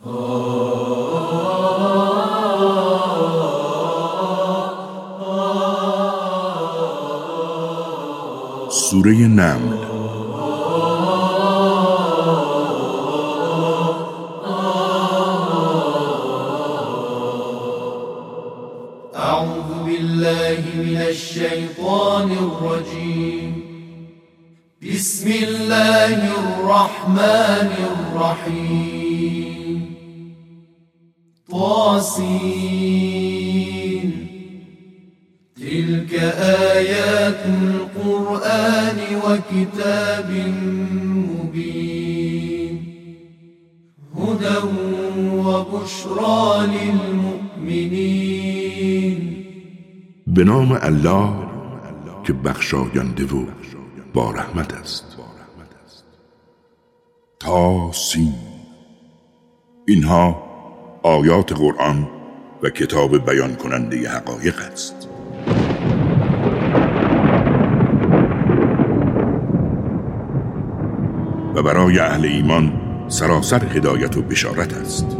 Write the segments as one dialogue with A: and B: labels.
A: سورة نمل
B: أعوذ بالله من الشيطان الرجيم. بسم الله الرحمن الرحيم. طاسين تلك آيات القرآن وكتاب مبين. هدى وبشرى للمؤمنين.
A: به نام الله که بخشاینده و با رحمت است. تا سین اینها آیات قرآن و کتاب بیان کننده حقایق است. و برای اهل ایمان سراسر هدایت و بشارت است.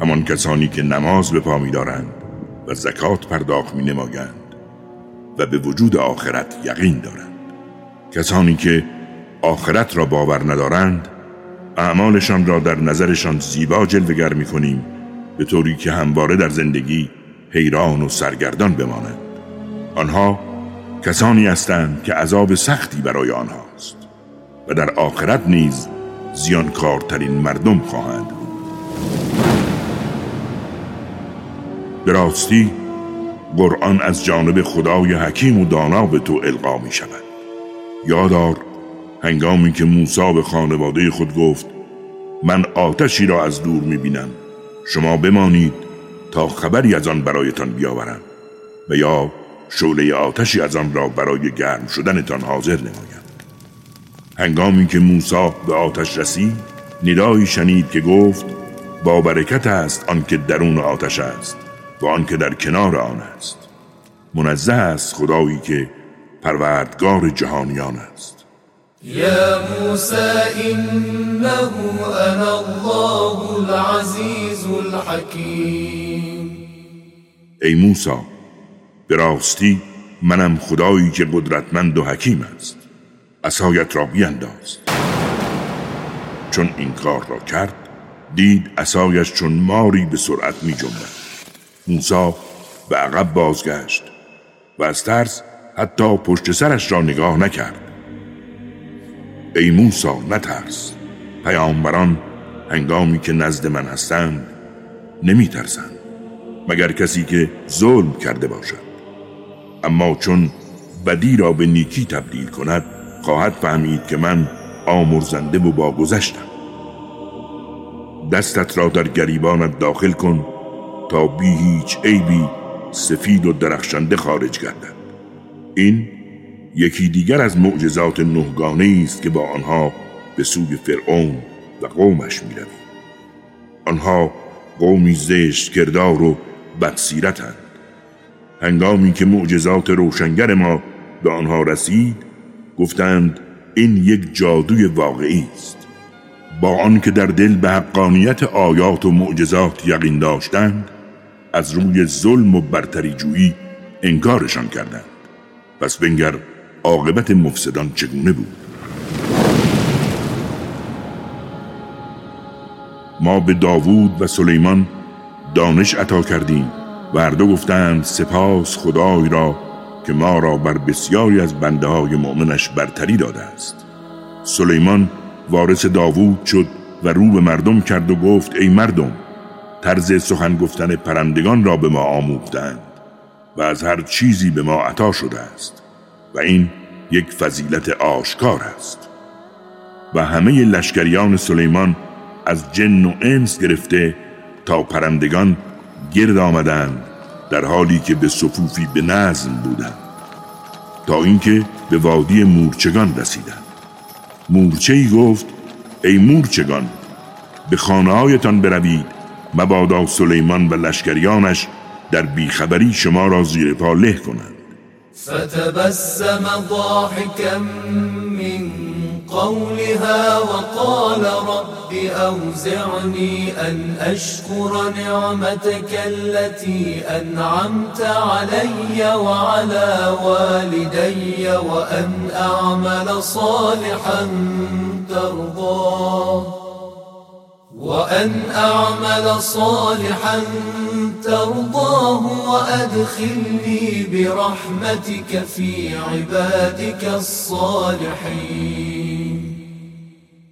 A: همان کسانی که نماز به پا می دارند و زکات پرداخت می نمایند و به وجود آخرت یقین دارند. کسانی که آخرت را باور ندارند اعمالشان را در نظرشان زیبا جلوگر می کنیم به طوری که همواره در زندگی حیران و سرگردان بمانند آنها کسانی هستند که عذاب سختی برای آنهاست و در آخرت نیز زیانکارترین مردم خواهند بود. به راستی قرآن از جانب خدای حکیم و دانا به تو القا می شود. یادار هنگامی که موسی به خانواده خود گفت من آتشی را از دور می بینم. شما بمانید تا خبری از آن برایتان بیاورم و یا شعله آتشی از آن را برای گرم شدنتان حاضر نمایم. هنگامی که موسی به آتش رسید ندایی شنید که گفت با برکت است آنکه درون آتش است و آنکه در کنار آن است. منزه است خدایی که پروردگار جهانیان است.
B: يا موسى إنه أنا الله العزيز الحكيم.
A: ای موسی به راستی منم خدایی که قدرتمند و حکیم است. عصایت را بینداز. چون این کار را کرد دید عصایش چون ماری به سرعت می جنبد. موسی به عقب بازگشت و از ترس حتی پشت سرش را نگاه نکرد. ای موسی نترس. پیامبران هنگامی که نزد من هستند نمی ترسند مگر کسی که ظلم کرده باشد. اما چون بدی را به نیکی تبدیل کند خواهد فهمید که من آمرزنده و باگذشتم دستت را در گریبانت داخل کن تا بی هیچ عیبی سفید و درخشنده خارج گردد. این یکی دیگر از معجزات نهگانه است که با آنها به سوی فرعون و قومش می آنها قومی زشت کردار و بدسیرتند هنگامی که معجزات روشنگر ما به آنها رسید گفتند این یک جادوی واقعی است. با آنکه در دل به حقانیت آیات و معجزات یقین داشتند از روی ظلم و برتری جویی انکارشان کردند. پس بنگر عاقبت مفسدان چگونه بود؟ ما به داوود و سلیمان دانش عطا کردیم و هر دو گفتند سپاس خدای را که ما را بر بسیاری از بنده های مؤمنش برتری داده است. سلیمان وارث داوود شد و رو به مردم کرد و گفت ای مردم طرز سخن گفتن پرندگان را به ما آموختند و از هر چیزی به ما عطا شده است. و این یک فضیلت آشکار است. و همه لشکریان سلیمان از جن و انس گرفته تا پرندگان گرد آمدند در حالی که به صفوفی به نظم بودند. تا اینکه به وادی مورچگان رسیدند. مورچه ای گفت ای مورچگان به خانه هایتان بروید مبادا سلیمان و لشکریانش در بیخبری شما را زیر پا له کنند.
B: فتبسم ضاحكا من قولها وقال رب أوزعني أن أشكر نعمتك التي أنعمت علي وعلى والدي وأن أعمل صالحا ترضاه وأن أعمل صالحا ترضاه وأدخلني برحمتك في عبادك الصالحين.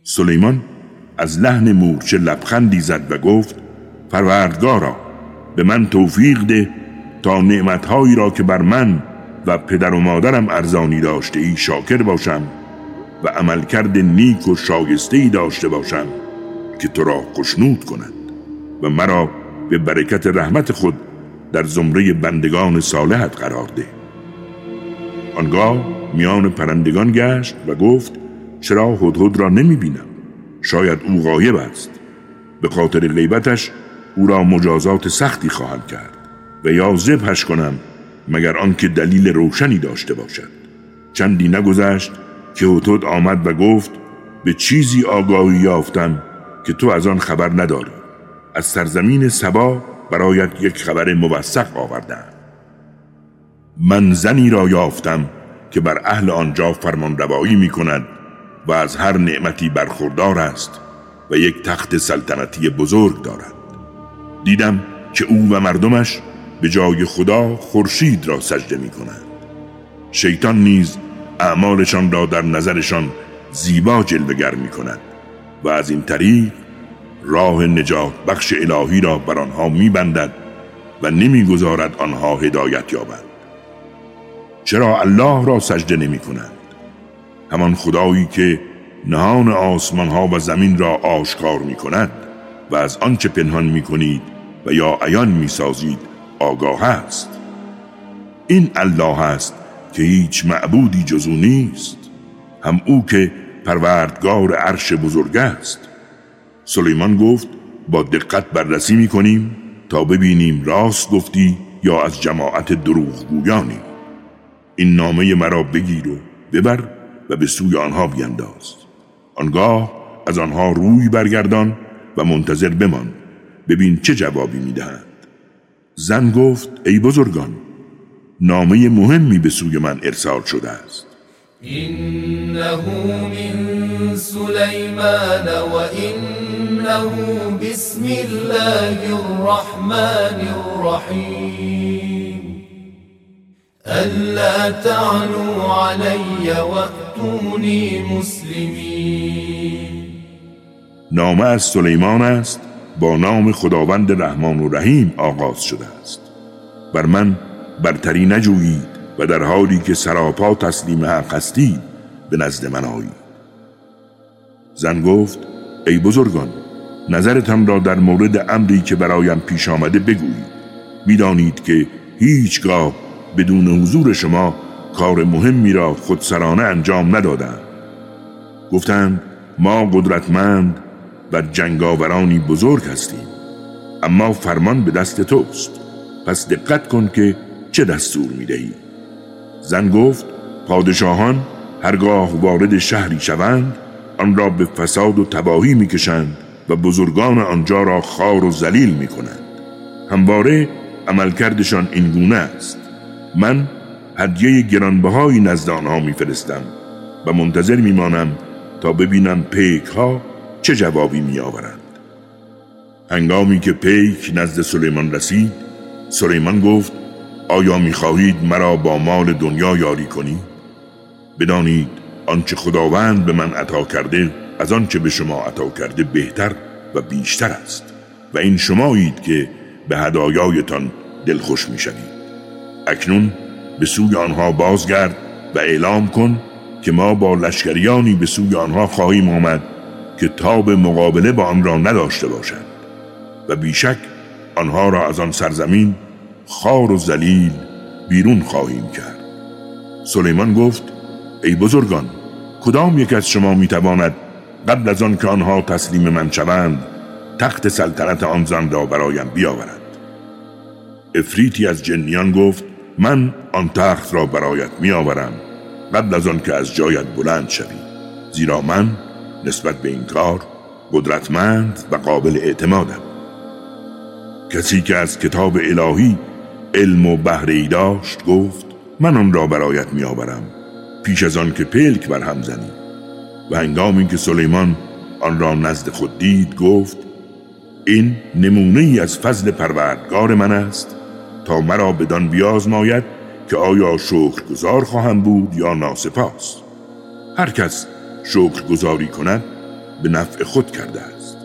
A: سلیمان از لحن مورچه لبخندی زد و گفت پروردگارا به من توفیق ده تا نعمتهایی را که بر من و پدر و مادرم ارزانی داشته ای شاکر باشم و عملکرد نیک و شایسته ای داشته باشم. که تو را خشنود کند و مرا به برکت رحمت خود در زمره بندگان صالحت قرار ده. آنگاه میان پرندگان گشت و گفت چرا هدهد را نمی بینم؟ شاید او غایب است. به خاطر غیبتش او را مجازات سختی خواهم کرد و یا زبهش کنم مگر آنکه دلیل روشنی داشته باشد. چندی نگذشت که هدهد آمد و گفت به چیزی آگاهی یافتم که تو از آن خبر نداری. از سرزمین سبا برایت یک خبر موثق آوردم. من زنی را یافتم که بر اهل آنجا فرمان روایی می کند و از هر نعمتی برخوردار است و یک تخت سلطنتی بزرگ دارد. دیدم که او و مردمش به جای خدا خورشید را سجده می کنند شیطان نیز اعمالشان را در نظرشان زیبا جلوگر می کند و از این طریق راه نجات بخش الهی را بر آنها میبندد و نمی‌گذارد آنها هدایت یابند. چرا الله را سجده نمی کنند همان خدایی که نهان آسمان ها و زمین را آشکار می کند و از آنچه پنهان می کنید و یا عیان می سازید آگاه است. این الله است که هیچ معبودی جزو نیست. هم او که پروردگار عرش بزرگ است. سلیمان گفت با دقت بررسی می کنیم تا ببینیم راست گفتی یا از جماعت دروغگویانی. این نامه مرا بگیر و ببر و به سوی آنها بینداز. آنگاه از آنها روی برگردان و منتظر بمان ببین چه جوابی می‌دهند. زن گفت ای بزرگان نامه مهمی به سوی من ارسال شده است.
B: إنه من سليمان وإنه بسم الله الرحمن الرحيم. ألا تعلوا علي وأتوني مسلمين.
A: نامه از سلیمان است با نام خداوند رحمان و رحیم آغاز شده است. بر من برتری نجویید. و در حالی که سراپا تسلیم حق هستید به نزد من آیید. زن گفت ای بزرگان نظرتان را در مورد امری که برایم پیش آمده بگویید. می‌دانید که هیچگاه بدون حضور شما کار مهمی را خودسرانه انجام ندادم گفتند ما قدرتمند و جنگاورانی بزرگ هستیم اما فرمان به دست توست. پس دقت کن که چه دستور می‌دهی زن گفت پادشاهان هرگاه وارد شهری شوند آن را به فساد و تباهی می‌کشند و بزرگان آنجا را خار و ذلیل می‌کنند. همواره عملکردشان این گونه است. من هدیه گرانبهایی نزد آنها میفرستم و منتظر میمانم تا ببینم پیک ها چه جوابی میآورند. هنگامی که پیک نزد سلیمان رسید سلیمان گفت آیا می‌خواهید مرا با مال دنیا یاری کنی؟ بدانید آنچه خداوند به من عطا کرده از آنچه به شما عطا کرده بهتر و بیشتر است و این شمایید که به هدایایتان دلخوش می‌شوید اکنون به سوی آنها بازگرد و اعلام کن که ما با لشکریانی به سوی آنها خواهیم آمد که تاب مقابله با آن را نداشته باشند و بیشک آنها را از آن سرزمین خار و زلیل بیرون خواهیم کرد. سلیمان گفت ای بزرگان کدام یک از شما می‌تواند قبل از آن که آنها تسلیم من شوند تخت سلطنت آن زن را برایم بیاورد؟ افریتی از جنیان گفت من آن تخت را برایت میآورم قبل از آن که از جایت بلند شوی. زیرا من نسبت به این کار قدرتمند و قابل اعتمادم. کسی که از کتاب الهی علم و بهره داشت گفت من آن را برایت میآورم پیش از آن که پلک بر هم زنی. و هنگامی که سلیمان آن را نزد خود دید گفت این نمونه ای از فضل پروردگار من است تا مرا بدان بیازماید که آیا گذار خواهم بود یا ناسپاس. هر کس شکر گذاری کند به نفع خود کرده است.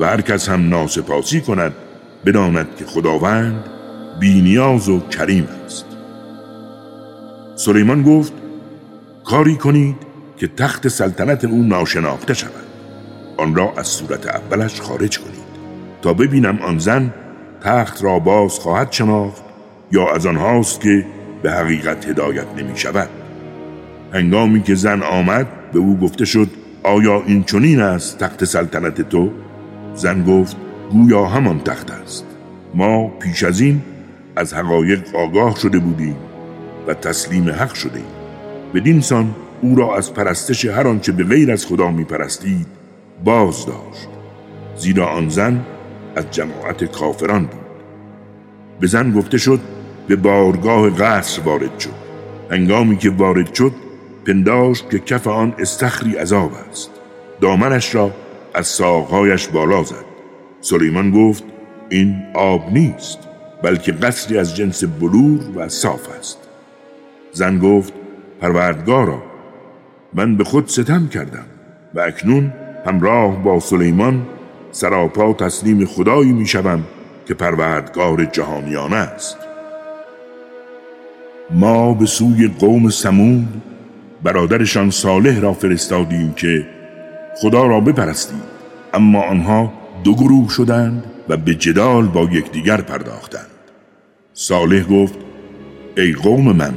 A: و هر کس هم ناسپاسی کند بداند که خداوند بینیاز و کریم است. سلیمان گفت کاری کنید که تخت سلطنت او ناشناخته شود. آن را از صورت اولش خارج کنید تا ببینم آن زن تخت را باز خواهد شناخت یا از آنهاست که به حقیقت هدایت نمی شود. هنگامی که زن آمد به او گفته شد آیا این چنین است تخت سلطنت تو؟ زن گفت گویا همان تخت است. ما پیش از این از حقایق آگاه شده بودیم و تسلیم حق شده ایم بدین سان او را از پرستش هر آنچه به غیر از خدا می پرستید باز داشت. زیرا آن زن از جماعت کافران بود. به زن گفته شد به بارگاه قصر وارد شد. هنگامی که وارد شد پنداشت که کف آن استخری عذاب است. دامنش را از ساقهایش بالا زد. سلیمان گفت این آب نیست. بلکه قصری از جنس بلور و صاف است. زن گفت پروردگارا من به خود ستم کردم و اکنون همراه با سلیمان سراپا تسلیم خدایی می شوم که پروردگار جهانیان است. ما به سوی قوم سمود برادرشان صالح را فرستادیم که خدا را بپرستید. اما آنها دو گروه شدند و به جدال با یکدیگر پرداختند. صالح گفت ای قوم من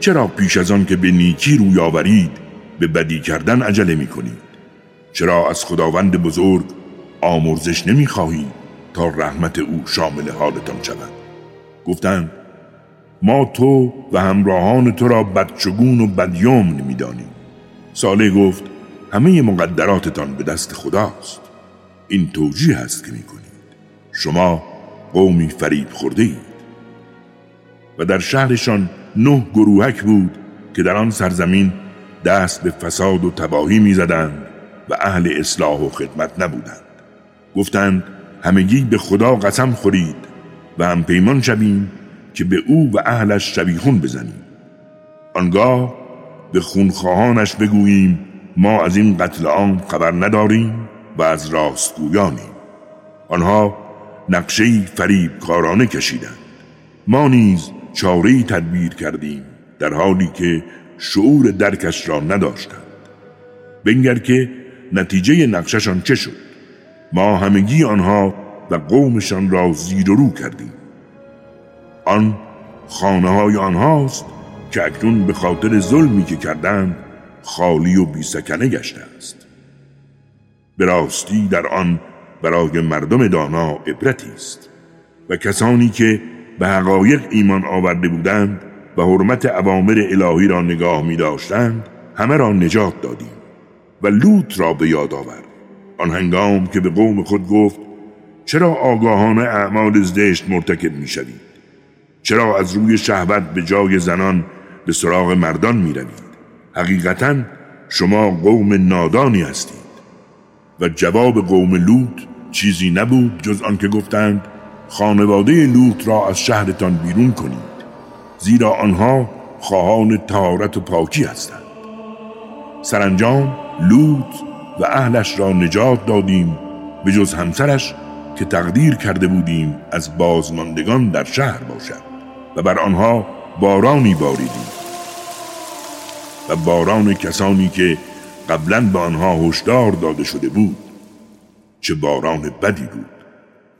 A: چرا پیش از آن که به نیکی روی آورید به بدی کردن عجله می کنید چرا از خداوند بزرگ آمرزش نمی خواهید تا رحمت او شامل حالتان شود؟ گفتند ما تو و همراهان تو را بدشگون و بدیوم نمی‌دانیم. صالح گفت همه مقدراتتان به دست خداست. این توجیه است که می کنید شما قومی فریب خورده و در شهرشان نه گروهک بود که در آن سرزمین دست به فساد و تباهی می‌زدند و اهل اصلاح و خدمت نبودند. گفتند همگی به خدا قسم خورید و هم پیمان شویم که به او و اهلش شبیخون بزنیم. آنگاه به خونخواهانش بگوییم ما از این قتل عام خبر نداریم و از راستگویانیم. آنها نقشهی فریب کارانه کشیدند. ما نیز چارهی تدبیر کردیم در حالی که شعور درکش را نداشتند. بنگر که نتیجه نقششان چه شد؟ ما همگی آنها و قومشان را زیر و رو کردیم. آن خانه های آنهاست که اکنون به خاطر ظلمی که کردند خالی و بیسکنه گشته است. به راستی در آن برای مردم دانا عبرتی است و کسانی که به حقایق ایمان آورده بودند و حرمت اوامر الهی را نگاه می داشتند همه را نجات دادیم و لوط را به یاد آورد. آن هنگام که به قوم خود گفت چرا آگاهانه اعمال زشت مرتکب می شوید چرا از روی شهوت به جای زنان به سراغ مردان می روید حقیقتا شما قوم نادانی هستید. و جواب قوم لوط چیزی نبود جز آنکه گفتند خانواده لوط را از شهرتان بیرون کنید. زیرا آنها خواهان تهارت و پاکی هستند. سرانجام لوط و اهلش را نجات دادیم به جز همسرش که تقدیر کرده بودیم از بازماندگان در شهر باشد و بر آنها بارانی باریدیم. و باران کسانی که قبلا به آنها هشدار داده شده بود چه باران بدی بود.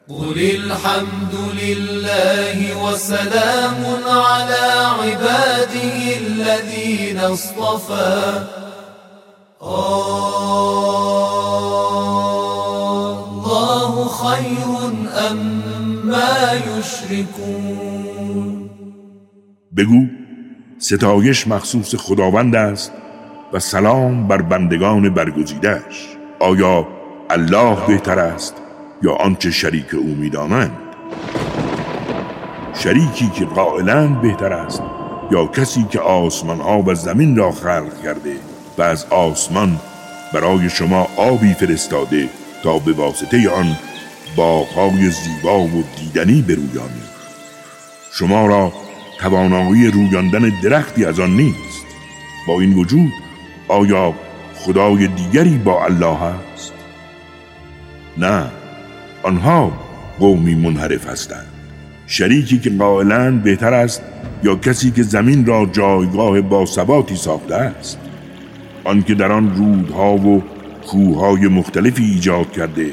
B: قل الحمد لله وسلام على عباده الذين اصطفى. الله خير ام ما يشركون.
A: بگو ستایش مخصوص خداوند است و سلام بر بندگان برگزیدش آیا الله بهتر است؟ یا آنچه شریک او می‌دانند. شریکی که قائلند بهتر است یا کسی که آسمان ها و زمین را خلق کرده و از آسمان برای شما آبی فرستاده تا به واسطه آن باغهای زیبا و دیدنی برویانید شما را توانایی رویاندن درختی از آن نیست. با این وجود آیا خدای دیگری با الله است؟ نه. آنها قومی منحرف هستند. شریکی که قائلند بهتر است یا کسی که زمین را جایگاه با ثباتی ساخته است. آنکه در آن رودها و کوههای مختلفی ایجاد کرده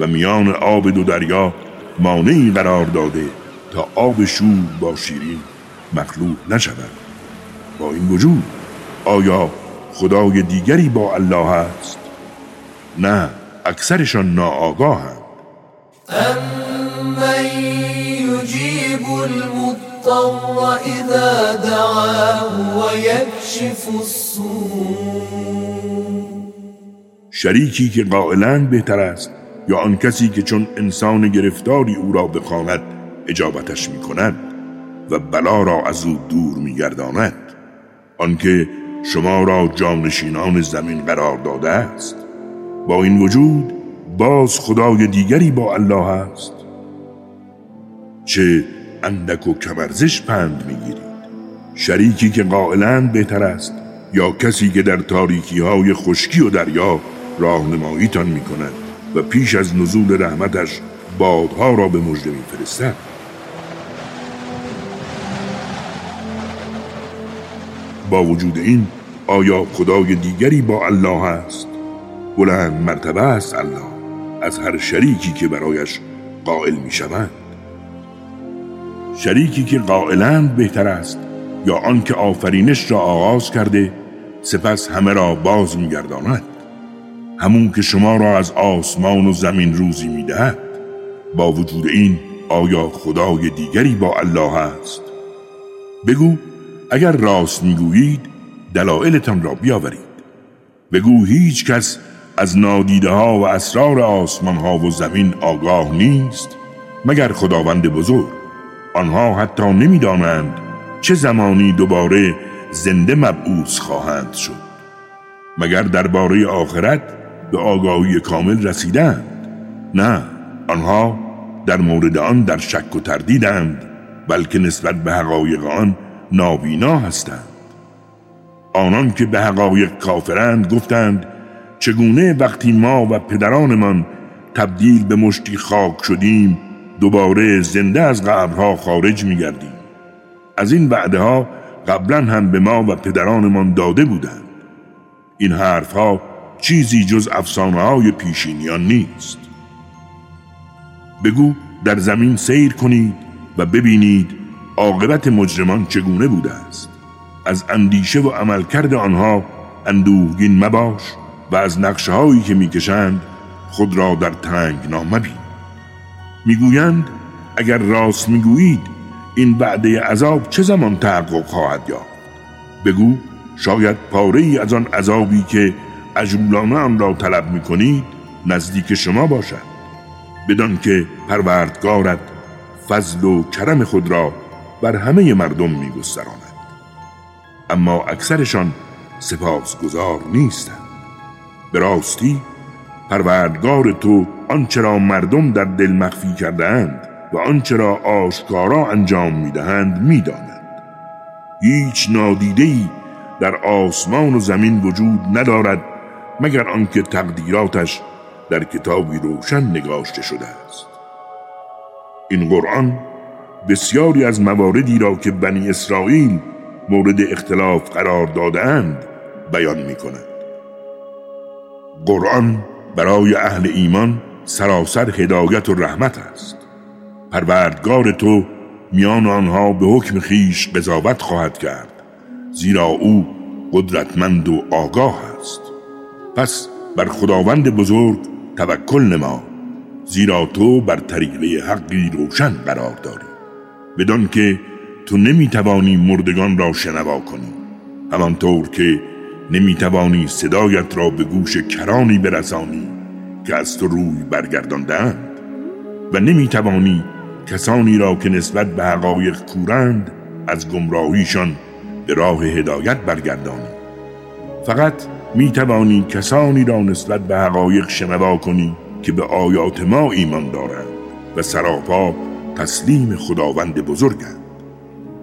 A: و میان آب دو دریا مانعی قرار داده تا آب شور با شیرین مخلوط نشود. با این وجود آیا خدای دیگری با الله است؟ نه اکثرشان ناآگاهند.
B: امن یجیب المضطر اذا دعاه ويكشف السوء
A: شریکی که قائلند بهتر است یا آن کسی که چون انسان گرفتاری او را بخواند اجابتش می کند و بلا را از او دور می گرداند آنکه شما را جانشینان زمین قرار داده است با این وجود باز خدای دیگری با الله است. چه اندک و کمرزش پند می‌گیرید. شریکی که قائلند بهتر است یا کسی که در تاریکی های خشکی و دریا راهنماییتان می کند و پیش از نزول رحمتش بادها را به مژده میفرستد؟ با وجود این آیا خدای دیگری با الله است؟ بلند مرتبه است الله. از هر شریکی که برایش قائل می شوند شریکی که قائلند بهتر است یا آنکه آفرینش را آغاز کرده سپس همه را باز میگرداند. همون که شما را از آسمان و زمین روزی می‌دهد با وجود این آیا خدای دیگری با الله است؟ بگو اگر راست می‌گویید دلایلتان را بیاورید. بگو هیچ کس از نادیده ها و اسرار آسمان ها و زمین آگاه نیست مگر خداوند بزرگ. آنها حتی نمی‌دانند چه زمانی دوباره زنده مبعوث خواهند شد. مگر درباره آخرت به آگاهی کامل رسیدند؟ نه آنها در مورد آن در شک و تردیدند بلکه نسبت به حقایق آن نابینا هستند. آنان که به حقایق کافرند گفتند چگونه وقتی ما و پدرانمان تبدیل به مشتی خاک شدیم دوباره زنده از قبرها خارج می گردیم از این وعده ها قبلا هم به ما و پدرانمان داده بودند. این حرفها چیزی جز افسانه های پیشینیان نیست. بگو در زمین سیر کنید و ببینید عاقبت مجرمان چگونه بوده است. از اندیشه و عملکرد آنها اندوهگین مباش. و از نقشه هایی که می‌کشند خود را در تنگ نامبین می‌گویند اگر راست می‌گویید این بعده عذاب چه زمان تحقق خواهد یافت؟ بگو شاید پاره ای از آن عذابی که عجولانه آن را طلب می‌کنید نزدیک شما باشد. بدان که پروردگارت فضل و کرم خود را بر همه مردم میگستراند. اما اکثرشان سپاسگزار نیستند. به راستی پروردگار تو آنچه را مردم در دل مخفی کردهاند و آنچه را آشکارا انجام می‌دهند می‌داند هیچ نادیده‌ای در آسمان و زمین وجود ندارد مگر آنکه تقدیراتش در کتابی روشن نگاشته شده است. این قرآن بسیاری از مواردی را که بنی اسرائیل مورد اختلاف قرار دادهاند بیان می کند قرآن برای اهل ایمان سراسر هدایت و رحمت است. پروردگار تو میان آنها به حکم خیش قضاوت خواهد کرد زیرا او قدرتمند و آگاه است. پس بر خداوند بزرگ توکل نما زیرا تو بر طریقه حقی روشن قرار داری. بدان که تو نمی‌توانی مردگان را شنوا کنی همانطور که نمی‌توانی صدایت را به گوش کرانی برسانی که از تو روی برگرداندند و نمی‌توانی کسانی را که نسبت به حقایق کورند از گمراهیشان به راه هدایت برگردانی. فقط می‌توانی کسانی را نسبت به حقایق شنوا کنی که به آیات ما ایمان دارند و سراپا تسلیم خداوند بزرگند.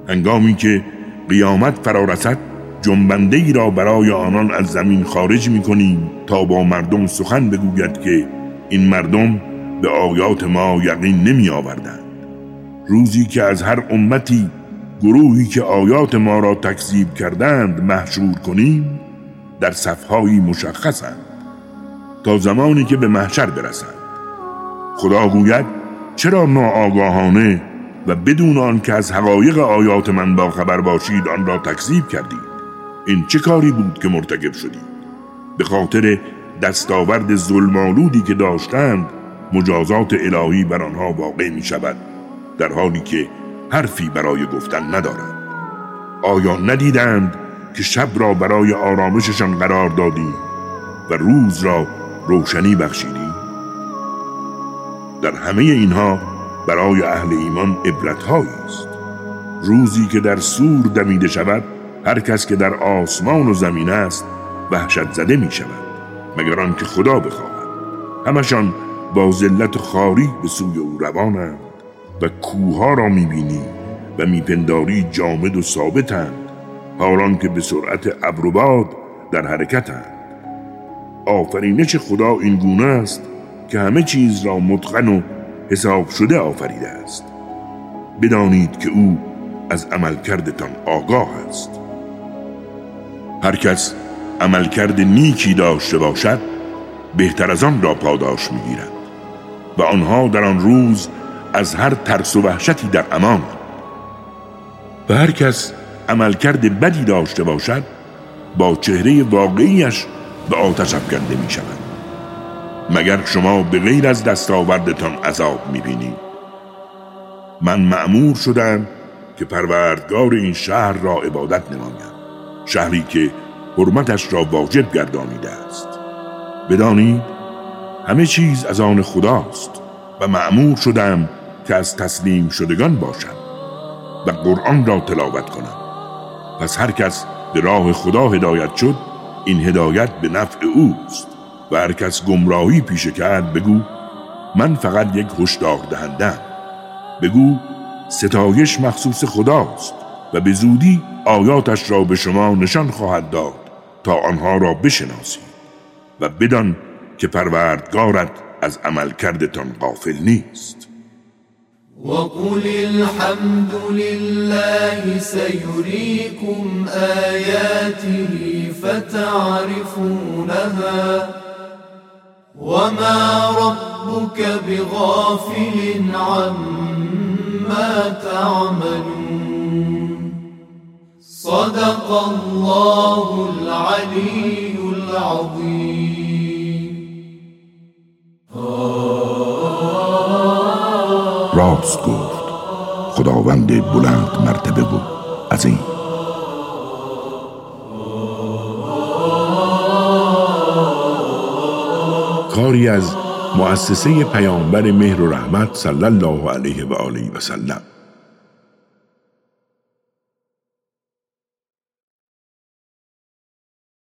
A: هنگامی که قیامت فرا رسد جنبنده ای را برای آنان از زمین خارج می کنیم تا با مردم سخن بگوید که این مردم به آیات ما یقین نمی آوردند روزی که از هر امتی گروهی که آیات ما را تکذیب کردند محشور کنیم در صفهایی مشخصند تا زمانی که به محشر برسند. خدا گوید چرا ناآگاهانه و بدون آن که از حقایق آیات من با خبر باشید آن را تکذیب کردید این چه کاری بود که مرتکب شدید به خاطر دستاورد ظلمالودی که داشتند مجازات الهی بر آنها واقع می شود در حالی که حرفی برای گفتن ندارند. آیا ندیدند که شب را برای آرامششان قرار دادیم و روز را روشنی بخشیدیم در همه اینها برای اهل ایمان عبرتهایی است. روزی که در سور دمیده شود هر کس که در آسمان و زمین است وحشت زده می شود مگر آنکه خدا بخواهد. همشان با ذلت خاری به سوی او روانند و کوها را می‌بینی و میپنداری جامد و ثابتند. حالان که به سرعت ابروباد در حرکتند. آفرینش خدا این گونه است که همه چیز را متقن و حساب شده آفریده است. بدانید که او از عملکردتان آگاه است. هر کس عملکرد نیکی داشته باشد بهتر از آن را پاداش می‌گیرد. و آنها در آن روز از هر ترس و وحشتی در امان. و هر کس عملکرد بدی داشته باشد با چهره واقعیش به آتش افکنده می شود مگر شما به غیر از دستاوردتان عذاب می بینید من معمور شدم که پروردگار این شهر را عبادت نمایم شهری که حرمتش را واجب گردانیده است. بدانید همه چیز از آن خداست و معمور شدم که از تسلیم شدگان باشم و قرآن را تلاوت کنم. پس هر کس به راه خدا هدایت شد این هدایت به نفع اوست و هر کس گمراهی پیشه کرد بگو من فقط یک هشدار دهندم. بگو ستایش مخصوص خداست. و به زودی آیاتش را به شما نشان خواهد داد تا آنها را بشناسید و بدان که پروردگارت از عمل کردتان غافل نیست.
B: وقل الحمد لله سيريكم آياته فتعرفونها وما ربك بغافل عما تعملون. صدق الله العلي العظيم.
A: راست گفت. خداوند بلند مرتبه بود این کاری از مؤسسه پیامبر مهر و رحمت صلی الله علیه و آله و سلم.